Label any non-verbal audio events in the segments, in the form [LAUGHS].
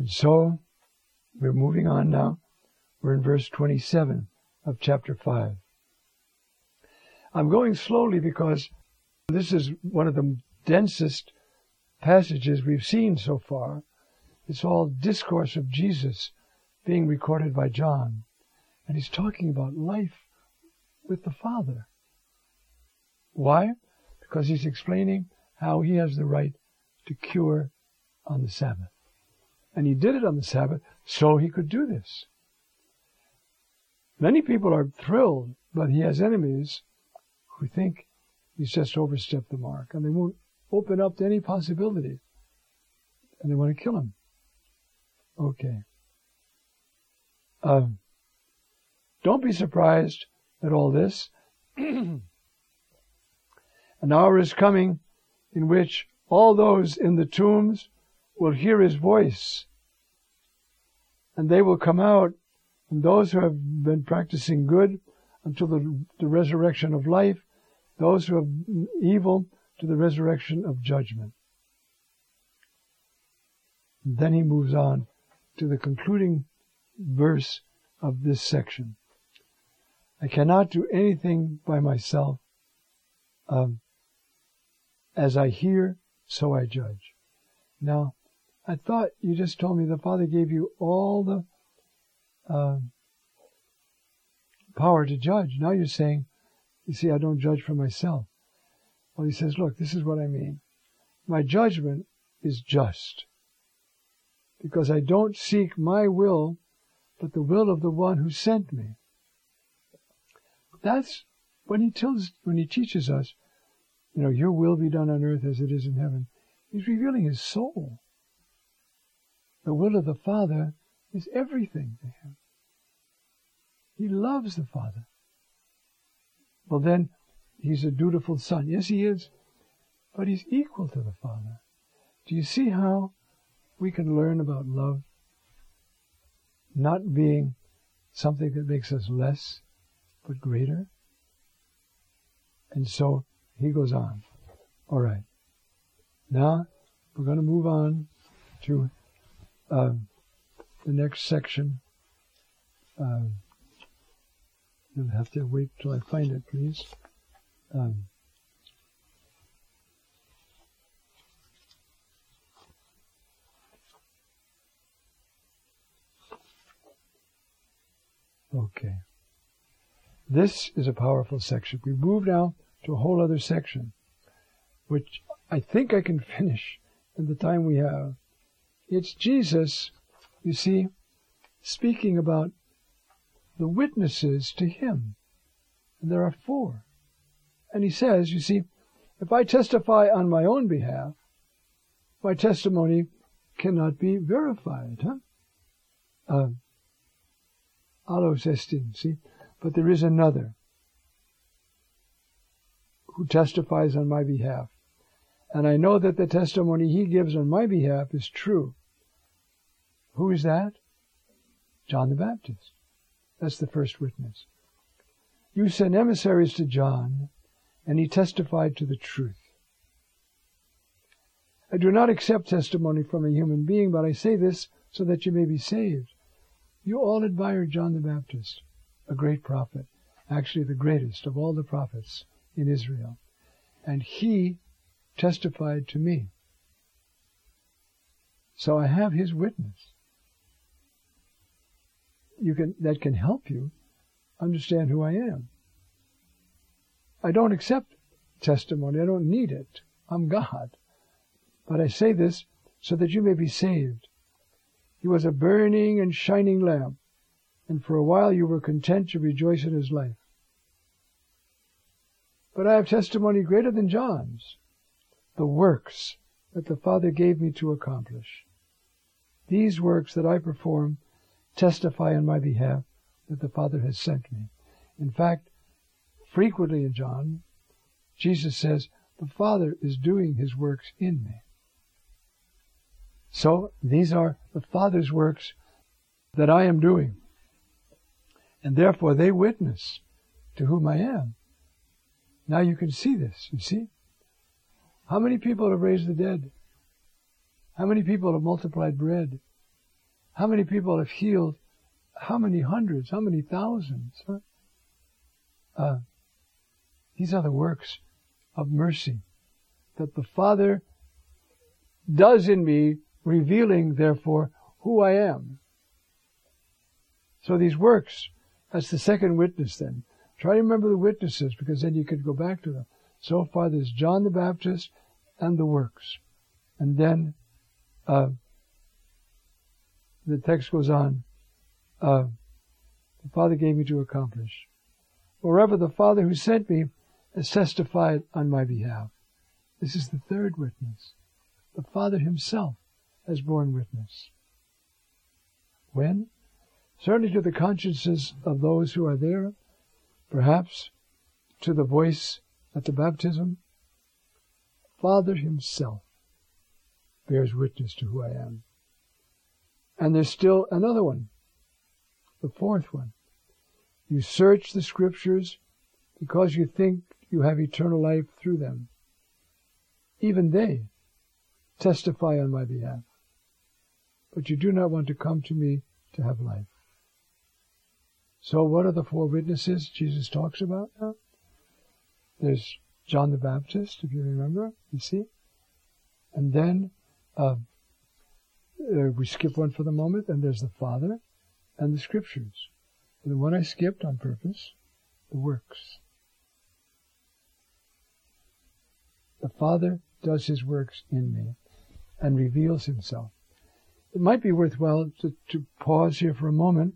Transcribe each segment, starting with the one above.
And so, we're moving on now. We're in verse 27 of chapter 5. I'm going slowly because this is one of the densest passages we've seen so far. It's all discourse of Jesus being recorded by John. And he's talking about life with the Father. Why? Because he's explaining how he has the right to cure on the Sabbath. And he did it on the Sabbath so he could do this. Many people are thrilled, but he has enemies who think he's just overstepped the mark and they won't open up to any possibility. And they want to kill him. Okay. Um, don't be surprised at all this. [CLEARS THROAT] An hour is coming in which all those in the tombs will hear his voice and they will come out and those who have been practicing good until the, the resurrection of life, those who have evil to the resurrection of judgment. And then he moves on to the concluding verse of this section. I cannot do anything by myself. Um, as I hear, so I judge. Now, I thought you just told me the Father gave you all the uh, power to judge. Now you're saying, you see, I don't judge for myself. Well, he says, look, this is what I mean. My judgment is just because I don't seek my will, but the will of the one who sent me. That's when he tells, when he teaches us, you know, your will be done on earth as it is in heaven. He's revealing his soul. The will of the Father is everything to him. He loves the Father. Well, then, he's a dutiful son. Yes, he is. But he's equal to the Father. Do you see how we can learn about love not being something that makes us less, but greater? And so he goes on. All right. Now we're going to move on to uh, the next section. Uh, you'll have to wait till I find it, please. Um, okay. This is a powerful section. We move now to a whole other section, which I think I can [LAUGHS] finish in the time we have. It's Jesus, you see, speaking about the witnesses to him. And there are four. And he says, you see, if I testify on my own behalf, my testimony cannot be verified. Huh? Uh, allos estin, see? But there is another who testifies on my behalf. And I know that the testimony he gives on my behalf is true. Who is that? John the Baptist. That's the first witness. You sent emissaries to John, and he testified to the truth. I do not accept testimony from a human being, but I say this so that you may be saved. You all admire John the Baptist, a great prophet, actually the greatest of all the prophets in Israel. And he testified to me. So I have his witness. You can, that can help you understand who I am. I don't accept testimony. I don't need it. I'm God. But I say this so that you may be saved. He was a burning and shining lamp, and for a while you were content to rejoice in his life. But I have testimony greater than John's, the works that the Father gave me to accomplish. These works that I perform testify on my behalf that the Father has sent me. In fact, frequently in John, Jesus says, the Father is doing his works in me. So these are the Father's works that I am doing. And therefore they witness to whom I am. Now you can see this, you see? How many people have raised the dead? How many people have multiplied bread? How many people have healed? How many hundreds? How many thousands? Huh? Uh, these are the works of mercy that the Father does in me, revealing, therefore, who I am. So these works, that's the second witness then. Try to remember the witnesses because then you could go back to them. So far there's John the Baptist and the works. And then uh, the text goes on. Uh, the Father gave me to accomplish. Moreover, the Father who sent me has testified on my behalf. This is the third witness. The Father himself has borne witness. When? Certainly to the consciences of those who are there, perhaps to the voice at the baptism. Father himself bears witness to who I am. And there's still another one, the fourth one. You search the scriptures because you think you have eternal life through them. Even they testify on my behalf. But you do not want to come to me to have life. So what are the four witnesses Jesus talks about now? There's John the Baptist, if you remember, you see? And then uh, uh, we skip one for the moment, and there's the Father and the Scriptures. The one I skipped on purpose, the works. The Father does His works in me and reveals Himself. It might be worthwhile to, to pause here for a moment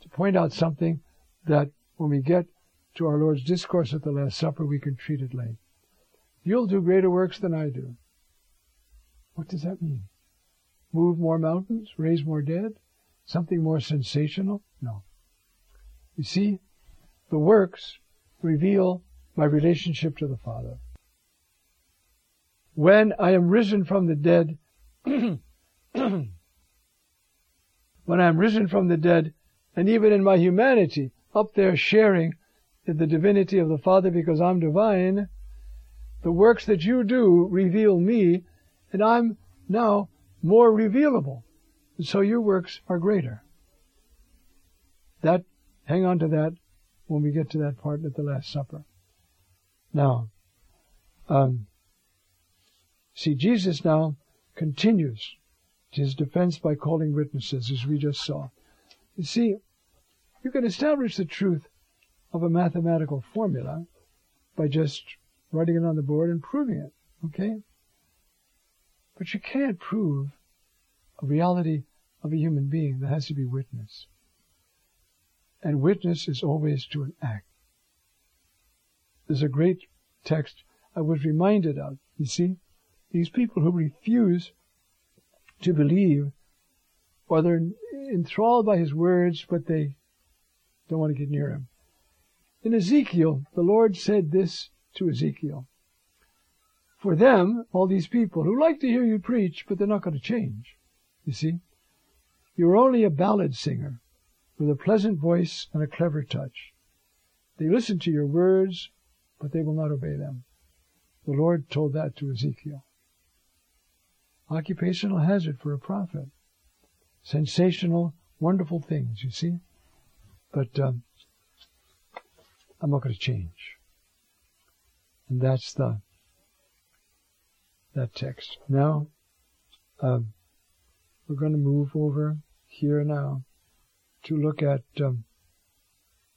to point out something that when we get to our Lord's discourse at the Last Supper, we can treat it late. You'll do greater works than I do. What does that mean? Move more mountains? Raise more dead? Something more sensational? No. You see, the works reveal my relationship to the Father. When I am risen from the dead, [CLEARS THROAT] when I am risen from the dead, and even in my humanity, up there sharing in the divinity of the Father because I'm divine, the works that you do reveal me, and I'm now more revealable. So your works are greater. That, hang on to that when we get to that part at the Last Supper. Now, um, see, Jesus now continues his defense by calling witnesses, as we just saw. You see, you can establish the truth of a mathematical formula by just writing it on the board and proving it, okay? But you can't prove a reality of a human being. There has to be witness. And witness is always to an act. There's a great text I was reminded of. You see, these people who refuse to believe, or they're enthralled by his words, but they don't want to get near him. In Ezekiel, the Lord said this to Ezekiel. For them, all these people who like to hear you preach, but they're not going to change. You see? You're only a ballad singer with a pleasant voice and a clever touch. They listen to your words, but they will not obey them. The Lord told that to Ezekiel. Occupational hazard for a prophet. Sensational, wonderful things, you see? But um, I'm not going to change. And that's the that text. Now, um, we're going to move over here now to look at um,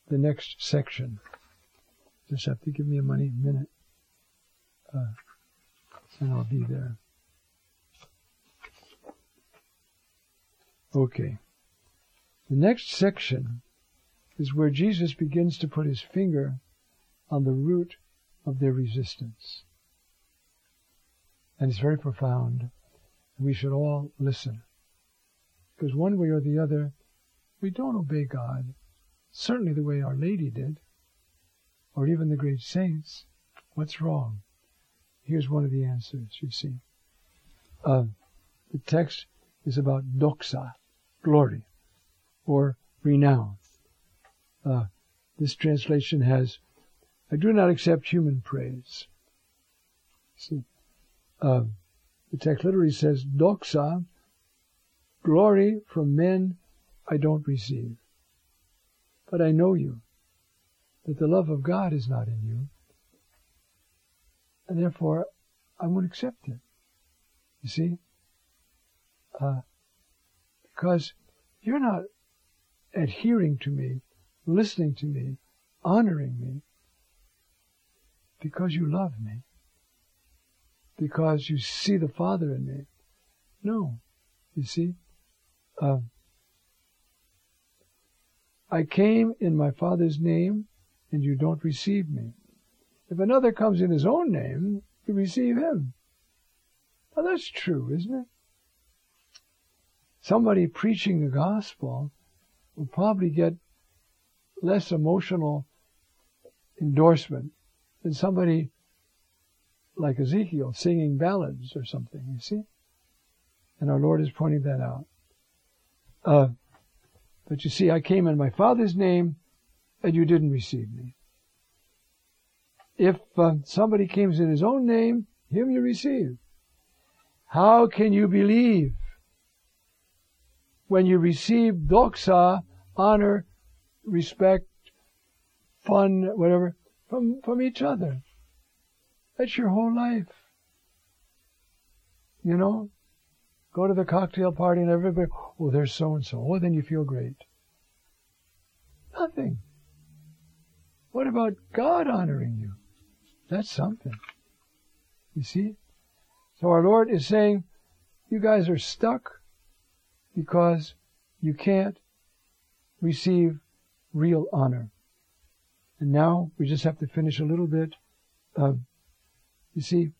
the next section. Just have to give me a money minute, uh, and I'll be there. Okay. The next section is where Jesus begins to put his finger on the root of their resistance. And it's very profound. We should all listen. Because one way or the other, we don't obey God, certainly the way Our Lady did, or even the great saints. What's wrong? Here's one of the answers, you see. Uh, the text is about doxa, glory, or renown. Uh, this translation has, I do not accept human praise. See, uh, the text literally says, doxa Glory from men I don't receive. But I know you, that the love of God is not in you. And therefore, I won't accept it. You see? Uh, because you're not adhering to me, listening to me, honoring me, because you love me, because you see the Father in me. No, you see, uh, I came in my Father's name, and you don't receive me. If another comes in his own name, you receive him. Now that's true, isn't it? Somebody preaching the gospel will probably get less emotional endorsement than somebody like Ezekiel singing ballads or something, you see? And our Lord is pointing that out. Uh, but you see, I came in my Father's name, and you didn't receive me. If uh, somebody comes in his own name, him you receive. How can you believe when you receive doxa, honor, respect, fun, whatever, from, from each other? That's your whole life. You know? Go to the cocktail party and everybody, oh, there's so and so. Oh, then you feel great. Nothing. What about God honoring you? That's something. You see? So our Lord is saying, you guys are stuck because you can't receive real honor. And now we just have to finish a little bit. Uh, you see,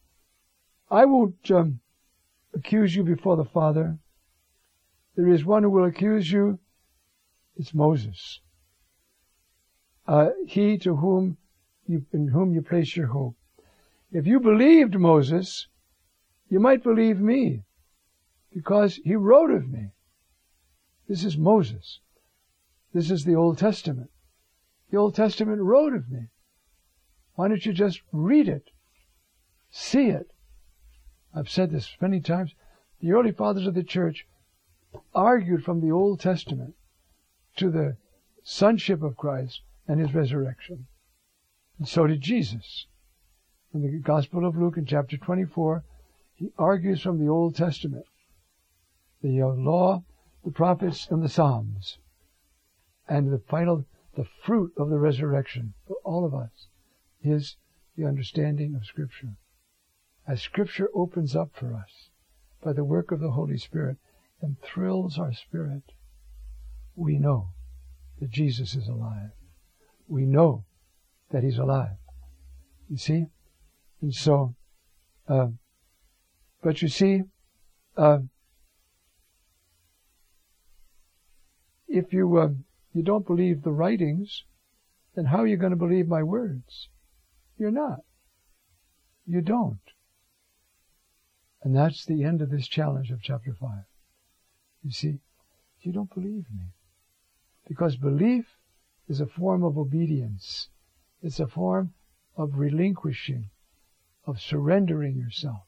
I won't um, accuse you before the Father. There is one who will accuse you. It's Moses. Uh, he to whom you, in whom you place your hope. If you believed Moses, you might believe me, because he wrote of me. This is Moses. This is the Old Testament. The Old Testament wrote of me. Why don't you just read it? See it. I've said this many times. The early fathers of the church argued from the Old Testament to the sonship of Christ and his resurrection. And so did Jesus. In the Gospel of Luke in chapter 24, he argues from the Old Testament, the uh, law, the prophets, and the Psalms, and the final, the fruit of the resurrection for all of us is the understanding of Scripture. As Scripture opens up for us by the work of the Holy Spirit and thrills our spirit, we know that Jesus is alive. We know that He's alive. You see? And so, uh, but you see, uh, if you uh, you don't believe the writings, then how are you going to believe my words? You're not. You don't. And that's the end of this challenge of chapter 5. You see, you don't believe me. Because belief is a form of obedience. It's a form of relinquishing, of surrendering yourself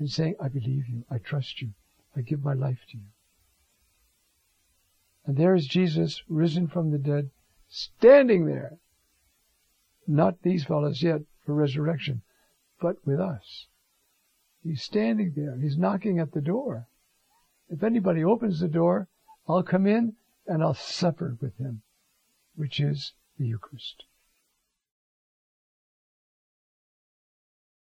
and saying, I believe you, I trust you, I give my life to you. And there is Jesus risen from the dead, standing there. Not these fellows yet for resurrection, but with us. He's standing there. He's knocking at the door. If anybody opens the door, I'll come in and I'll supper with him, which is the Eucharist.